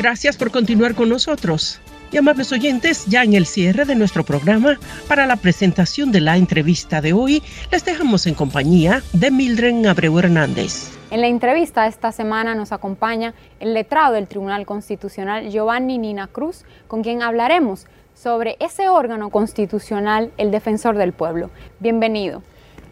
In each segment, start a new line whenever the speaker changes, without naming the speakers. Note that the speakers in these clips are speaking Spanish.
Gracias por continuar con nosotros. Y amables oyentes, ya en el cierre de nuestro programa, para la presentación de la entrevista de hoy, les dejamos en compañía de Mildred Abreu Hernández.
En la entrevista esta semana nos acompaña el letrado del Tribunal Constitucional Giovanni Nina Cruz, con quien hablaremos sobre ese órgano constitucional, el Defensor del Pueblo. Bienvenido.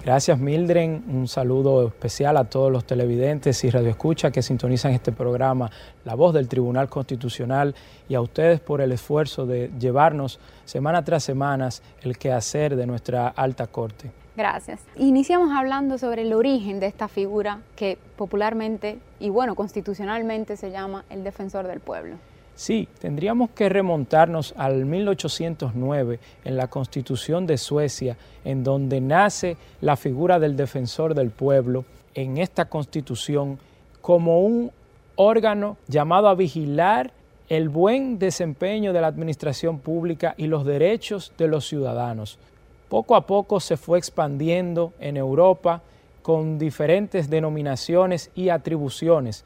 Gracias Mildred, un saludo especial a todos los televidentes y radioescuchas que sintonizan este programa, La Voz del Tribunal Constitucional y a ustedes por el esfuerzo de llevarnos semana tras semana el quehacer de nuestra alta corte.
Gracias. Iniciamos hablando sobre el origen de esta figura que popularmente y bueno, constitucionalmente se llama el defensor del pueblo.
Sí, tendríamos que remontarnos al 1809 en la Constitución de Suecia, en donde nace la figura del defensor del pueblo en esta Constitución como un órgano llamado a vigilar el buen desempeño de la administración pública y los derechos de los ciudadanos. Poco a poco se fue expandiendo en Europa con diferentes denominaciones y atribuciones.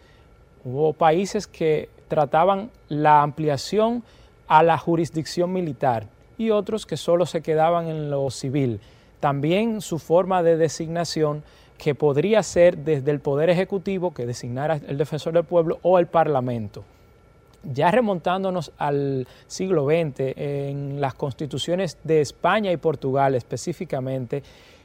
Hubo países que trataban la ampliación a la jurisdicción militar y otros que solo se quedaban en lo civil. También su forma de designación que podría ser desde el Poder Ejecutivo, que designara el defensor del pueblo, o el Parlamento. Ya remontándonos al siglo XX, en las constituciones de España y Portugal específicamente,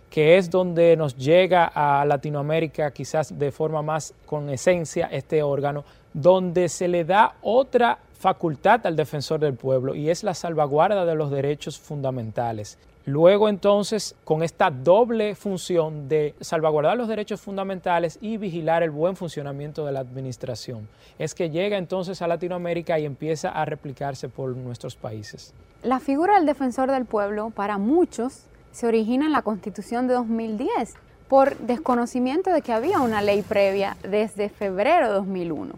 que es donde nos llega a Latinoamérica quizás de forma más con esencia este órgano, donde se le da otra facultad al defensor del pueblo y es la salvaguarda de los derechos fundamentales. Luego entonces, con esta doble función de salvaguardar los derechos fundamentales y vigilar el buen funcionamiento de la administración, es que llega entonces a Latinoamérica y empieza a replicarse por nuestros países.
La figura del defensor del pueblo para muchos se origina en la Constitución de 2010 por desconocimiento de que había una ley previa desde febrero de 2001.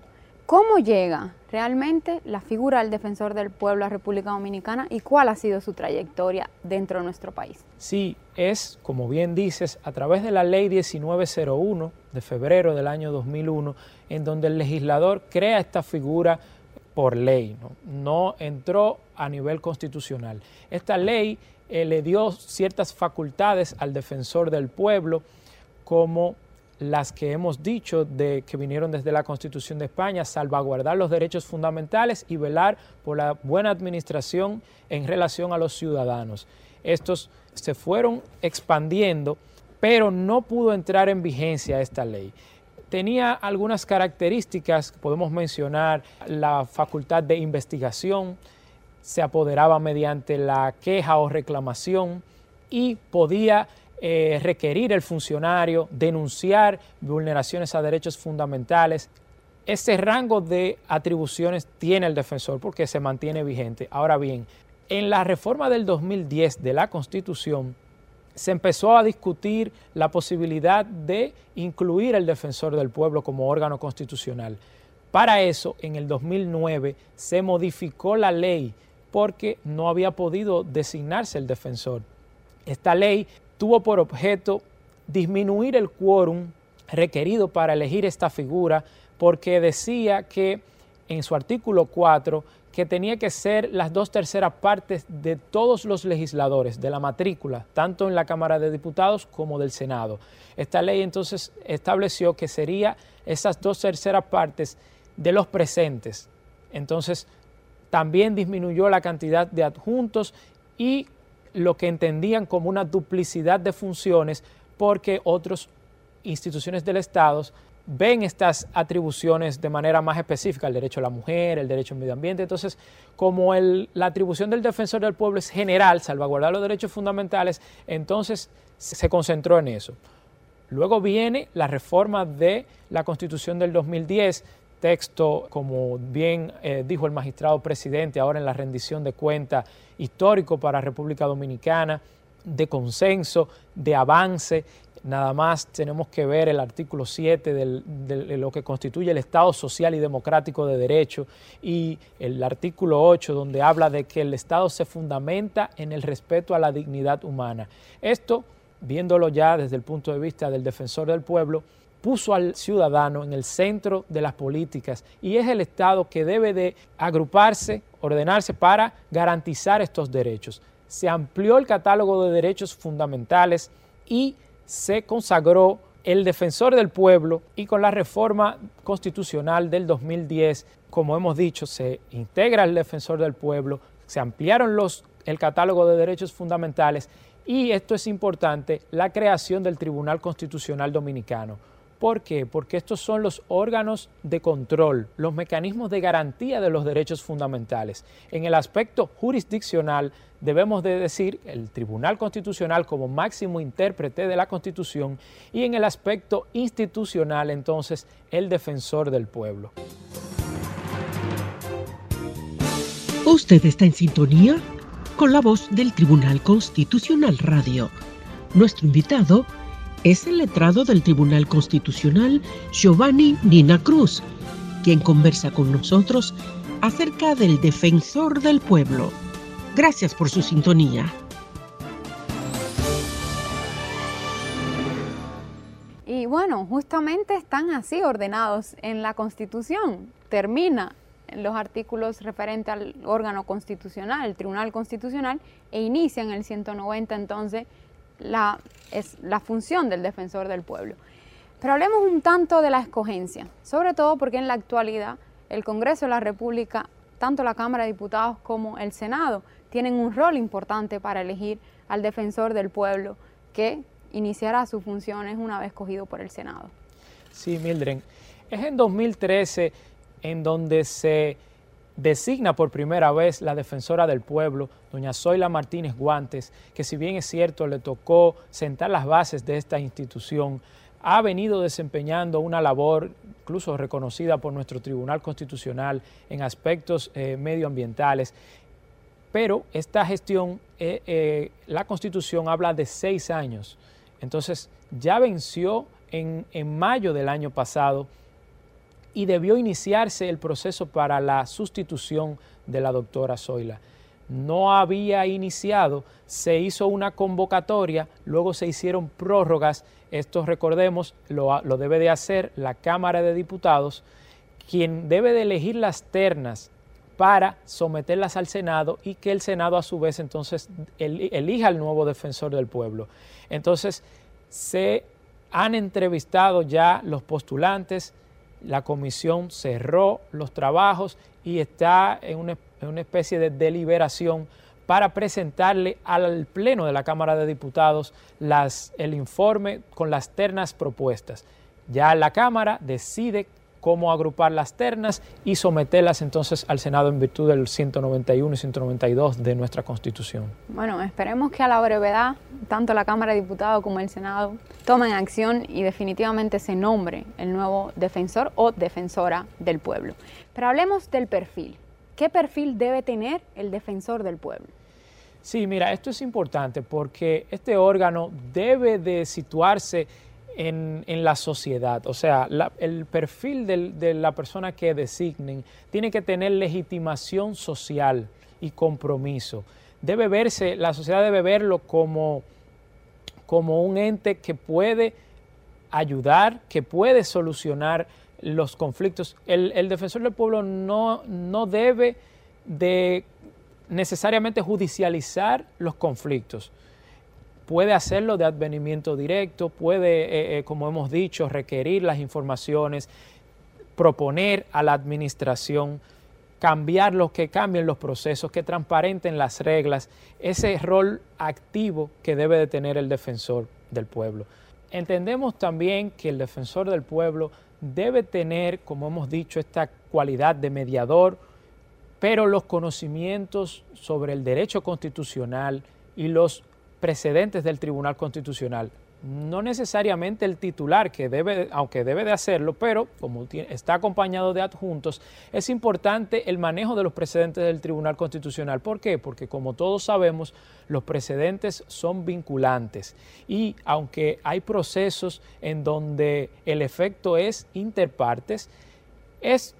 ¿Cómo llega realmente la figura del defensor del pueblo a República Dominicana y cuál ha sido su trayectoria dentro de nuestro país?
Sí, es, como bien dices, a través de la ley 1901 de febrero del año 2001, en donde el legislador crea esta figura por ley, no, entró a nivel constitucional. Esta ley eh, le dio ciertas facultades al defensor del pueblo como las que hemos dicho de que vinieron desde la Constitución de España, salvaguardar los derechos fundamentales y velar por la buena administración en relación a los ciudadanos. Estos se fueron expandiendo, pero no pudo entrar en vigencia esta ley. Tenía algunas características, podemos mencionar la facultad de investigación, se apoderaba mediante la queja o reclamación y podía eh, requerir el funcionario, denunciar vulneraciones a derechos fundamentales. Ese rango de atribuciones tiene el defensor porque se mantiene vigente. Ahora bien, en la reforma del 2010 de la Constitución se empezó a discutir la posibilidad de incluir el defensor del pueblo como órgano constitucional. Para eso, en el 2009 se modificó la ley porque no había podido designarse el defensor. Esta ley tuvo por objeto disminuir el quórum requerido para elegir esta figura porque decía que en su artículo 4 que tenía que ser las dos terceras partes de todos los legisladores de la matrícula, tanto en la Cámara de Diputados como del Senado. Esta ley entonces estableció que sería esas dos terceras partes de los presentes. Entonces, también disminuyó la cantidad de adjuntos y lo que entendían como una duplicidad de funciones porque otras instituciones del Estado ven estas atribuciones de manera más específica, el derecho a la mujer, el derecho al medio ambiente. Entonces, como la atribución del defensor del pueblo es general, salvaguardar los derechos fundamentales, entonces se concentró en eso. Luego viene la reforma de la Constitución del 2010, texto, como bien eh, dijo el magistrado presidente ahora en la rendición de cuenta histórico para República Dominicana, de consenso, de avance. Nada más tenemos que ver el artículo 7 de lo que constituye el Estado social y democrático de derecho y el artículo 8 donde habla de que el Estado se fundamenta en el respeto a la dignidad humana. Esto, viéndolo ya desde el punto de vista del defensor del pueblo, puso al ciudadano en el centro de las políticas y es el Estado que debe de agruparse, ordenarse para garantizar estos derechos. Se amplió el catálogo de derechos fundamentales y se consagró el defensor del pueblo y con la reforma constitucional del 2010, como hemos dicho, se integra el defensor del pueblo, se ampliaron los, el catálogo de derechos fundamentales y esto es importante, la creación del Tribunal Constitucional Dominicano. ¿Por qué? Porque estos son los órganos de control, los mecanismos de garantía de los derechos fundamentales. En el aspecto jurisdiccional, debemos de decir el Tribunal Constitucional como máximo intérprete de la Constitución y en el aspecto institucional, entonces, el defensor del pueblo.
Usted está en sintonía con la voz del Tribunal Constitucional Radio. Nuestro invitado es el letrado del Tribunal Constitucional Giovanni Nina Cruz, quien conversa con nosotros acerca del defensor del pueblo. Gracias por su sintonía.
Y bueno, justamente están así ordenados en la Constitución. Termina los artículos referentes al órgano constitucional, el Tribunal Constitucional, e inicia en el 190 entonces la, es la función del defensor del pueblo. Pero hablemos un tanto de la escogencia, sobre todo porque en la actualidad el Congreso de la República, tanto la Cámara de Diputados como el Senado, tienen un rol importante para elegir al defensor del pueblo que iniciará sus funciones una vez escogido por el Senado.
Sí, Mildred. Es en 2013 en donde se designa por primera vez la defensora del pueblo, doña Zoila Martínez Guantes, que si bien es cierto le tocó sentar las bases de esta institución, ha venido desempeñando una labor incluso reconocida por nuestro Tribunal Constitucional en aspectos eh, medioambientales. Pero esta gestión, eh, eh, la Constitución habla de seis años. Entonces ya venció en, en mayo del año pasado y debió iniciarse el proceso para la sustitución de la doctora Zoila. No había iniciado, se hizo una convocatoria, luego se hicieron prórrogas, esto recordemos, lo, lo debe de hacer la Cámara de Diputados, quien debe de elegir las ternas para someterlas al Senado y que el Senado a su vez entonces elija al nuevo defensor del pueblo. Entonces se han entrevistado ya los postulantes, la comisión cerró los trabajos y está en una, especie de deliberación para presentarle al Pleno de la Cámara de Diputados el informe con las ternas propuestas. Ya la Cámara decide cómo agrupar las ternas y someterlas entonces al Senado en virtud del 191 y 192 de nuestra Constitución.
Bueno, esperemos que a la brevedad tanto la Cámara de Diputados como el Senado tomen acción y definitivamente se nombre el nuevo defensor o defensora del pueblo. Pero hablemos del perfil. ¿Qué perfil debe tener el defensor del pueblo?
Sí, mira, esto es importante porque este órgano debe de situarse en, la sociedad. O sea, el perfil de la persona que designen tiene que tener legitimación social y compromiso. Debe verse, la sociedad debe verlo como, como un ente que puede ayudar, que puede solucionar los conflictos. El, el defensor del pueblo no, no debe de necesariamente judicializar los conflictos puede hacerlo de advenimiento directo, puede, eh, eh, como hemos dicho, requerir las informaciones, proponer a la administración cambiar los que cambien los procesos, que transparenten las reglas, ese rol activo que debe de tener el defensor del pueblo. Entendemos también que el defensor del pueblo debe tener, como hemos dicho, esta cualidad de mediador, pero los conocimientos sobre el derecho constitucional y los precedentes del Tribunal Constitucional. No necesariamente el titular, que debe, aunque debe de hacerlo, pero como está acompañado de adjuntos, es importante el manejo de los precedentes del Tribunal Constitucional. ¿Por qué? Porque como todos sabemos, los precedentes son vinculantes y aunque hay procesos en donde el efecto es interpartes, es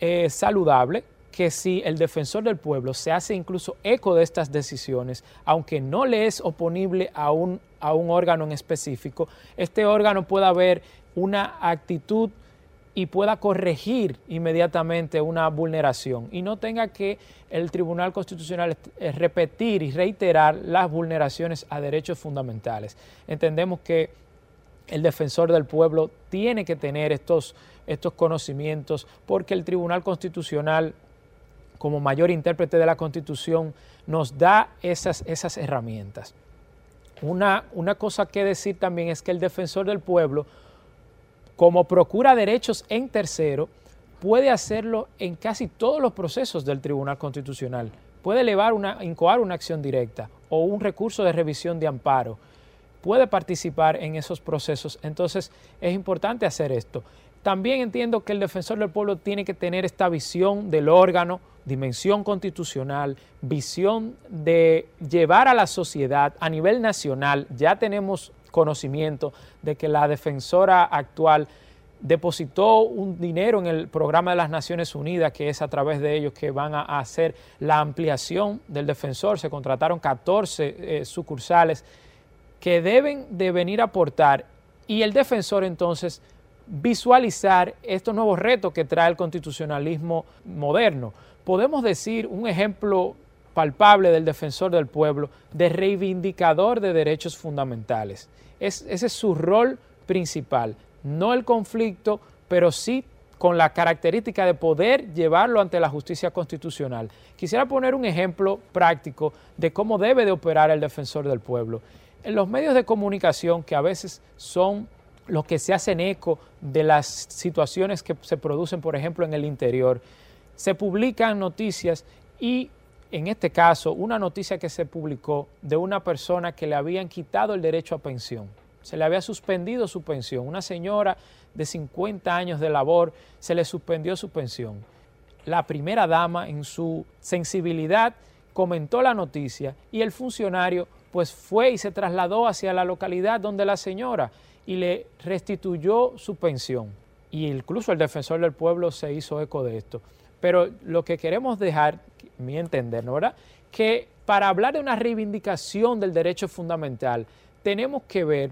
eh, saludable que si el defensor del pueblo se hace incluso eco de estas decisiones, aunque no le es oponible a un, a un órgano en específico, este órgano pueda ver una actitud y pueda corregir inmediatamente una vulneración y no tenga que el Tribunal Constitucional repetir y reiterar las vulneraciones a derechos fundamentales. Entendemos que el defensor del pueblo tiene que tener estos, estos conocimientos porque el Tribunal Constitucional, como mayor intérprete de la Constitución, nos da esas, esas herramientas. Una, una cosa que decir también es que el defensor del pueblo como procura derechos en tercero, puede hacerlo en casi todos los procesos del Tribunal Constitucional. Puede elevar una, incoar una acción directa o un recurso de revisión de amparo. Puede participar en esos procesos. Entonces es importante hacer esto. También entiendo que el defensor del pueblo tiene que tener esta visión del órgano, dimensión constitucional, visión de llevar a la sociedad a nivel nacional. Ya tenemos conocimiento de que la defensora actual depositó un dinero en el programa de las Naciones Unidas, que es a través de ellos que van a hacer la ampliación del defensor. Se contrataron 14 eh, sucursales que deben de venir a aportar y el defensor entonces visualizar estos nuevos retos que trae el constitucionalismo moderno. Podemos decir un ejemplo palpable del defensor del pueblo, de reivindicador de derechos fundamentales. ese es su rol principal, no el conflicto, pero sí con la característica de poder llevarlo ante la justicia constitucional. Quisiera poner un ejemplo práctico de cómo debe de operar el defensor del pueblo. En los medios de comunicación, que a veces son los que se hacen eco de las situaciones que se producen, por ejemplo, en el interior, se publican noticias y en este caso, una noticia que se publicó de una persona que le habían quitado el derecho a pensión. Se le había suspendido su pensión. Una señora de 50 años de labor se le suspendió su pensión. La primera dama, en su sensibilidad, comentó la noticia y el funcionario pues fue y se trasladó hacia la localidad donde la señora y le restituyó su pensión. Y incluso el defensor del pueblo se hizo eco de esto. Pero lo que queremos dejar mi entender, ¿no verdad? Que para hablar de una reivindicación del derecho fundamental, tenemos que ver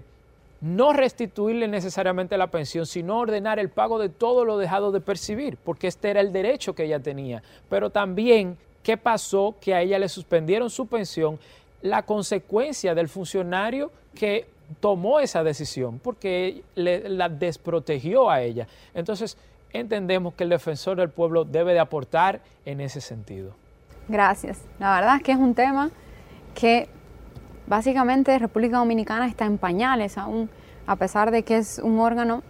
no restituirle necesariamente la pensión, sino ordenar el pago de todo lo dejado de percibir, porque este era el derecho que ella tenía. Pero también, ¿qué pasó? Que a ella le suspendieron su pensión, la consecuencia del funcionario que tomó esa decisión, porque la desprotegió a ella. Entonces, entendemos que el defensor del pueblo debe de aportar en ese sentido.
Gracias. La verdad es que es un tema que básicamente República Dominicana está en pañales aún, a pesar de que es un órgano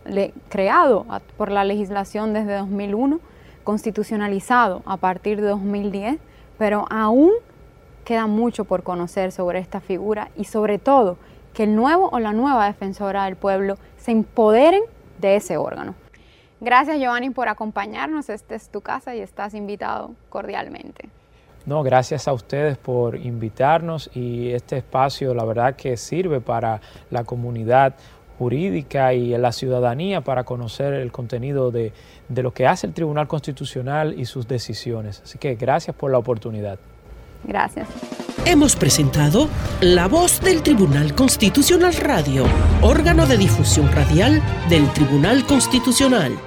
creado por la legislación desde 2001, constitucionalizado a partir de 2010, pero aún queda mucho por conocer sobre esta figura y sobre todo que el nuevo o la nueva defensora del pueblo se empoderen de ese órgano. Gracias Giovanni por acompañarnos, esta es tu casa y estás invitado cordialmente.
No, gracias a ustedes por invitarnos y este espacio la verdad que sirve para la comunidad jurídica y la ciudadanía para conocer el contenido de, de lo que hace el Tribunal Constitucional y sus decisiones. Así que gracias por la oportunidad.
Gracias.
Hemos presentado La Voz del Tribunal Constitucional Radio, órgano de difusión radial del Tribunal Constitucional.